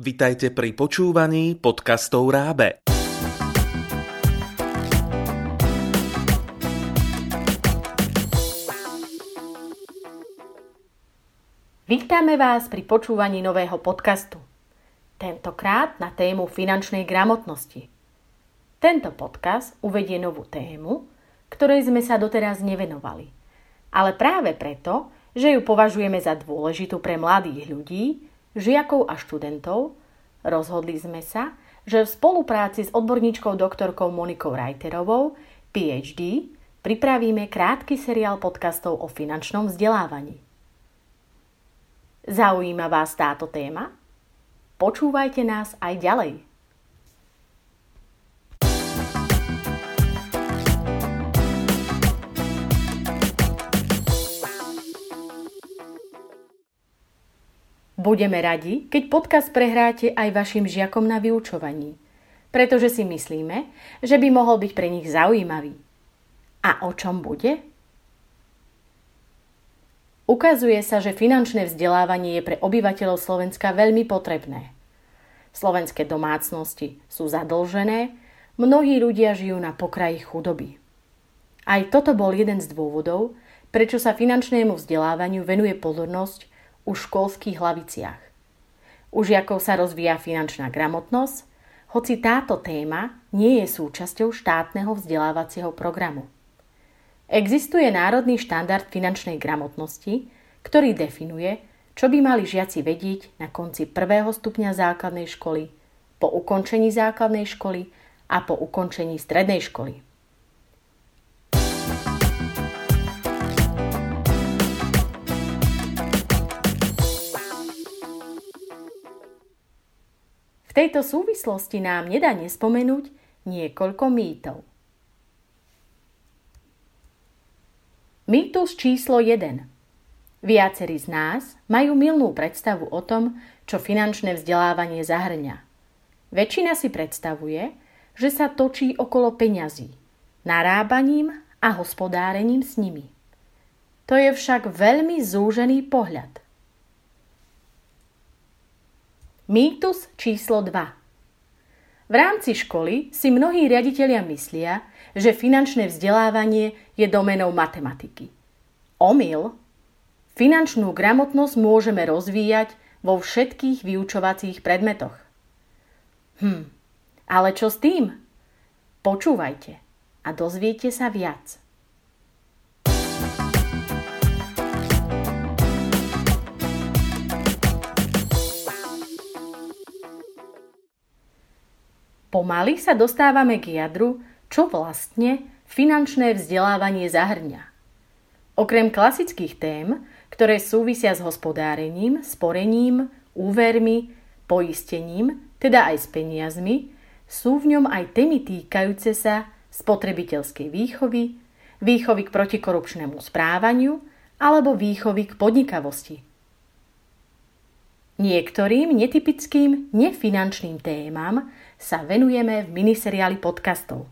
Vitajte pri počúvaní podcastov Rábe. Vítame vás pri počúvaní nového podcastu. Tentokrát na tému finančnej gramotnosti. Tento podcast uvedie novú tému, ktorej sme sa doteraz nevenovali. Ale práve preto, že ju považujeme za dôležitú pre mladých ľudí, žiakov a študentov, rozhodli sme sa, že v spolupráci s odborníčkou doktorkou Monikou Reiterovou, PhD, pripravíme krátky seriál podcastov o finančnom vzdelávaní. Zaujíma vás táto téma? Počúvajte nás aj ďalej. Budeme radi, keď podcast prehráte aj vašim žiakom na vyučovaní, pretože si myslíme, že by mohol byť pre nich zaujímavý. A o čom bude? Ukazuje sa, že finančné vzdelávanie je pre obyvateľov Slovenska veľmi potrebné. Slovenské domácnosti sú zadlžené, mnohí ľudia žijú na pokraji chudoby. Aj toto bol jeden z dôvodov, prečo sa finančnému vzdelávaniu venuje pozornosť u školských hlaviciach. U žiakov sa rozvíja finančná gramotnosť, hoci táto téma nie je súčasťou štátneho vzdelávacieho programu. Existuje národný štandard finančnej gramotnosti, ktorý definuje, čo by mali žiaci vedieť na konci prvého stupňa základnej školy, po ukončení základnej školy a po ukončení strednej školy. Tejto súvislosti nám nedá nespomenúť niekoľko mýtov. Mýtus číslo 1. Viacerí z nás majú milnú predstavu o tom, čo finančné vzdelávanie zahrňa. Väčšina si predstavuje, že sa točí okolo peňazí, narábaním a hospodárením s nimi. To je však veľmi zúžený pohľad. Mýtus číslo 2 V rámci školy si mnohí riaditeľia myslia, že finančné vzdelávanie je domenou matematiky. Omyl. Finančnú gramotnosť môžeme rozvíjať vo všetkých vyučovacích predmetoch. Hm, ale čo s tým? Počúvajte a dozviete sa viac. Pomaly sa dostávame k jadru, čo vlastne finančné vzdelávanie zahrňa. Okrem klasických tém, ktoré súvisia s hospodárením, sporením, úvermi, poistením, teda aj s peniazmi, sú v ňom aj témy týkajúce sa spotrebiteľskej výchovy, výchovy k protikorupčnému správaniu alebo výchovy k podnikavosti. Niektorým netypickým nefinančným témam sa venujeme v miniseriáli podcastov,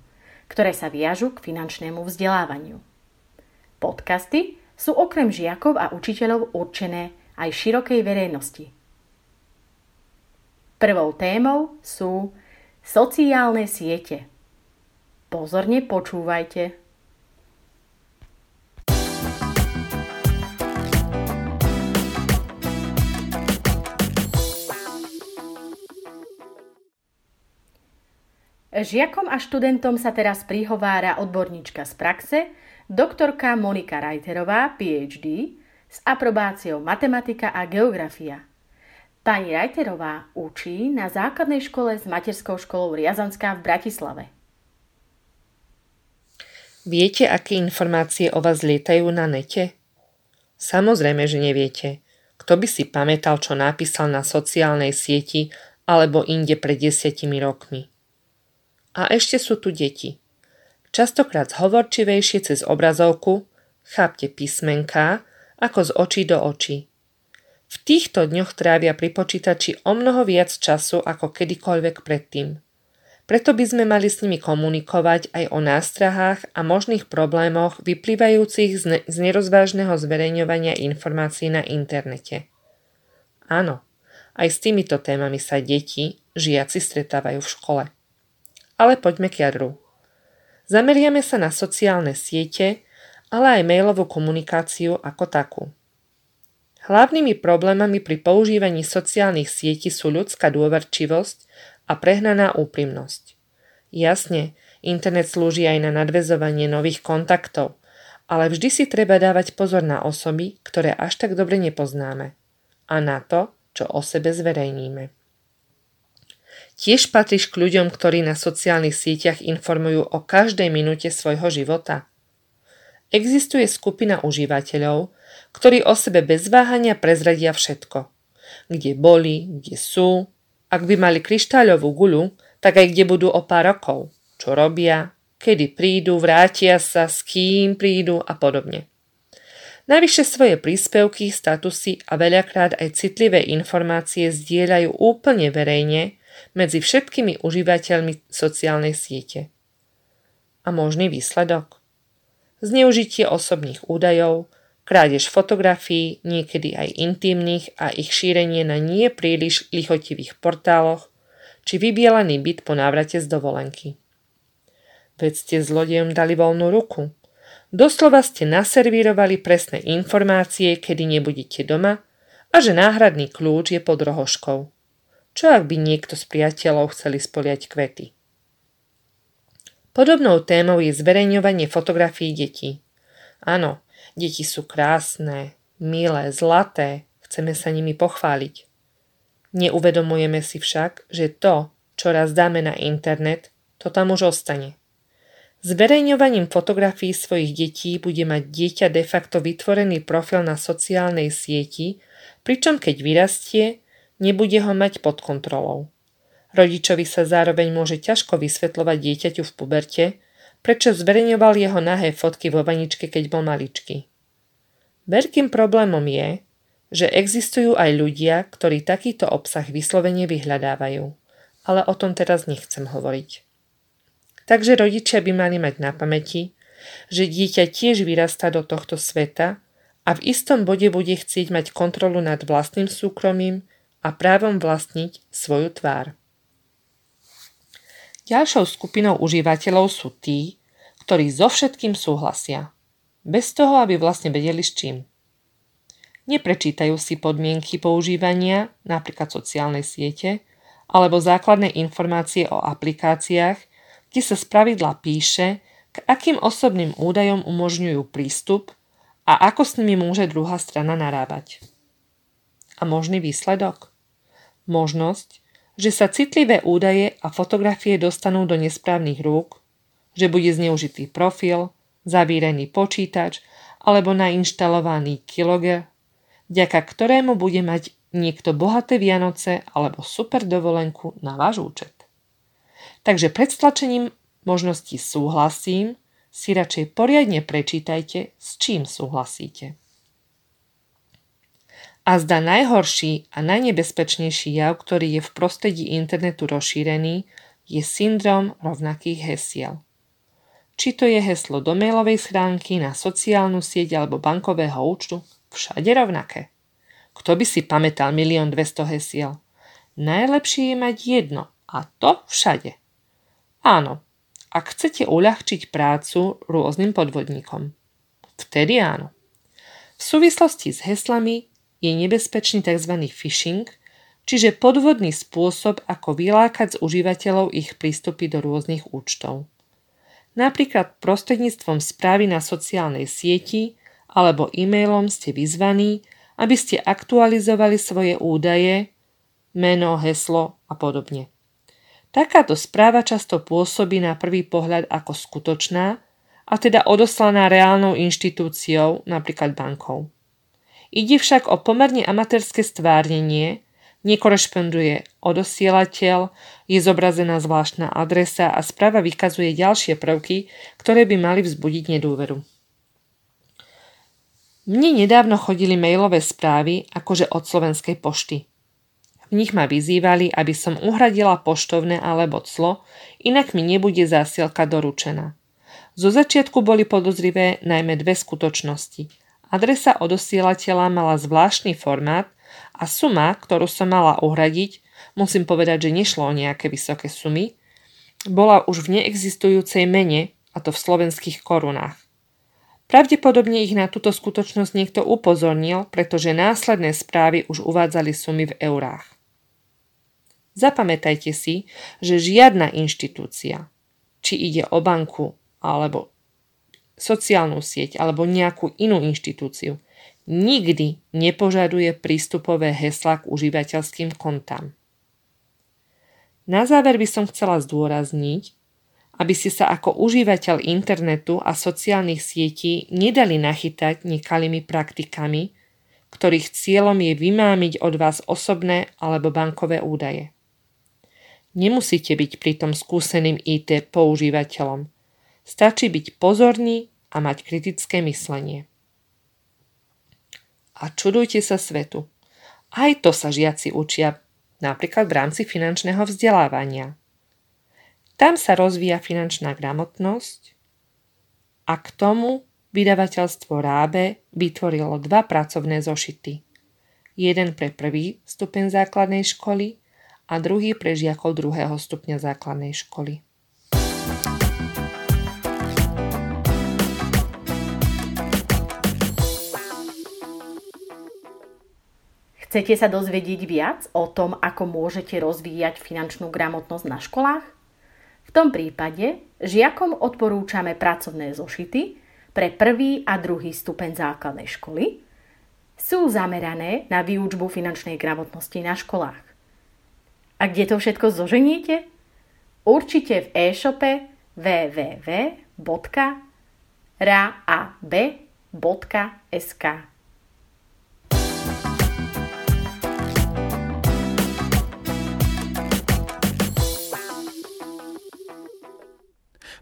ktoré sa viažu k finančnému vzdelávaniu. Podcasty sú okrem žiakov a učiteľov určené aj širokej verejnosti. Prvou témou sú sociálne siete. Pozorne počúvajte. Žiakom a študentom sa teraz prihovára odborníčka z praxe, doktorka Monika Reiterová, PhD, s aprobáciou matematika a geografia. Pani Reiterová učí na základnej škole s materskou školou Riazanská v Bratislave. Viete, aké informácie o vás lietajú na nete? Samozrejme, že neviete. Kto by si pamätal, čo napísal na sociálnej sieti alebo inde pred desiatimi rokmi? A ešte sú tu deti. Častokrát zhovorčivejšie cez obrazovku, chápte písmenká, ako z očí do očí. V týchto dňoch trávia pri počítači o mnoho viac času ako kedykoľvek predtým. Preto by sme mali s nimi komunikovať aj o nástrahách a možných problémoch vyplývajúcich z, ne- z nerozvážneho zverejňovania informácií na internete. Áno, Aj s týmito témami sa deti, žiaci stretávajú v škole. Ale poďme k jadru. Zameriame sa na sociálne siete, ale aj mailovú komunikáciu ako takú. Hlavnými problémami pri používaní sociálnych sietí sú ľudská dôverčivosť a prehnaná úprimnosť. Jasne, internet slúži aj na nadvezovanie nových kontaktov, ale vždy si treba dávať pozor na osoby, ktoré až tak dobre nepoznáme a na to, čo o sebe zverejníme. Tiež patríš k ľuďom, ktorí na sociálnych sieťach informujú o každej minúte svojho života. Existuje skupina užívateľov, ktorí o sebe bez váhania prezradia všetko. Kde boli, kde sú, ak by mali kryštáľovú guľu, tak aj kde budú o pár rokov, čo robia, kedy prídu, vrátia sa, s kým prídu a podobne. Navyše svoje príspevky, statusy a veľakrát aj citlivé informácie zdieľajú úplne verejne medzi všetkými užívateľmi sociálnej siete. A možný výsledok? Zneužitie osobných údajov, krádež fotografií, niekedy aj intimných a ich šírenie na nie príliš lichotivých portáloch, či vybielaný byt po návrate z dovolenky. Veď ste zlodejom dali voľnú ruku. Doslova ste naservírovali presné informácie, kedy nebudete doma a že náhradný kľúč je pod rohoškou. Čo ak by niekto z priateľov chceli spoliať kvety? Podobnou témou je zverejňovanie fotografií detí. Áno, deti sú krásne, milé, zlaté, chceme sa nimi pochváliť. Neuvedomujeme si však, že to, čo raz dáme na internet, to tam už ostane. Zverejňovaním fotografií svojich detí bude mať dieťa de facto vytvorený profil na sociálnej sieti, pričom keď vyrastie, nebude ho mať pod kontrolou. Rodičovi sa zároveň môže ťažko vysvetľovať dieťaťu v puberte, prečo zverejňoval jeho nahé fotky vo vaničke, keď bol maličký. Veľkým problémom je, že existujú aj ľudia, ktorí takýto obsah vyslovene vyhľadávajú, ale o tom teraz nechcem hovoriť. Takže rodičia by mali mať na pamäti, že dieťa tiež vyrastá do tohto sveta a v istom bode bude chcieť mať kontrolu nad vlastným súkromím a právom vlastniť svoju tvár. Ďalšou skupinou užívateľov sú tí, ktorí so všetkým súhlasia, bez toho, aby vlastne vedeli s čím. Neprečítajú si podmienky používania, napríklad sociálnej siete, alebo základné informácie o aplikáciách, kde sa spravidla píše, k akým osobným údajom umožňujú prístup a ako s nimi môže druhá strana narábať. A možný výsledok? Možnosť, že sa citlivé údaje a fotografie dostanú do nesprávnych rúk, že bude zneužitý profil, zavírený počítač alebo nainštalovaný kiloger, vďaka ktorému bude mať niekto bohaté Vianoce alebo super dovolenku na váš účet. Takže pred stlačením možnosti súhlasím si radšej poriadne prečítajte, s čím súhlasíte. A zda najhorší a najnebezpečnejší jav, ktorý je v prostredí internetu rozšírený, je syndrom rovnakých hesiel. Či to je heslo do mailovej schránky, na sociálnu sieť alebo bankového účtu, všade rovnaké. Kto by si pamätal milión 200 hesiel? Najlepšie je mať jedno a to všade. Áno, ak chcete uľahčiť prácu rôznym podvodníkom. Vtedy áno. V súvislosti s heslami je nebezpečný tzv. phishing, čiže podvodný spôsob, ako vylákať z užívateľov ich prístupy do rôznych účtov. Napríklad prostredníctvom správy na sociálnej sieti alebo e-mailom ste vyzvaní, aby ste aktualizovali svoje údaje, meno, heslo a podobne. Takáto správa často pôsobí na prvý pohľad ako skutočná, a teda odoslaná reálnou inštitúciou, napríklad bankou. Ide však o pomerne amatérske stvárnenie, nekorešponduje odosielateľ, je zobrazená zvláštna adresa a správa vykazuje ďalšie prvky, ktoré by mali vzbudiť nedôveru. Mne nedávno chodili mailové správy akože od slovenskej pošty. V nich ma vyzývali, aby som uhradila poštovné alebo clo, inak mi nebude zásielka doručená. Zo začiatku boli podozrivé najmä dve skutočnosti – Adresa odosielateľa mala zvláštny formát A suma, ktorú som mala uhradiť, musím povedať, že nešlo o nejaké vysoké sumy, bola už v neexistujúcej mene, a to v slovenských korunách. Pravdepodobne ich na túto skutočnosť niekto upozornil, pretože následné správy už uvádzali sumy v eurách. Zapamätajte si, že žiadna inštitúcia, či ide o banku, alebo sociálnu sieť, alebo nejakú inú inštitúciu, nikdy nepožaduje prístupové hesla k užívateľským kontám. Na záver by som chcela zdôrazniť, aby ste sa ako užívateľ internetu a sociálnych sietí nedali nachytať nekalými praktikami, ktorých cieľom je vymámiť od vás osobné alebo bankové údaje. Nemusíte byť pritom skúseným IT používateľom. Stačí byť pozorný a mať kritické myslenie. A čudujte sa svetu. Aj to sa žiaci učia napríklad v rámci finančného vzdelávania. Tam sa rozvíja finančná gramotnosť a k tomu vydavateľstvo Rábe vytvorilo dva pracovné zošity. Jeden pre prvý stupeň základnej školy a druhý pre žiakov druhého stupňa základnej školy. Chcete sa dozvedieť viac o tom, ako môžete rozvíjať finančnú gramotnosť na školách? V tom prípade žiakom odporúčame pracovné zošity pre prvý a druhý stupeň základnej školy. Sú zamerané na výučbu finančnej gramotnosti na školách. A kde to všetko zoženiete? Určite v e-shope www.raab.sk.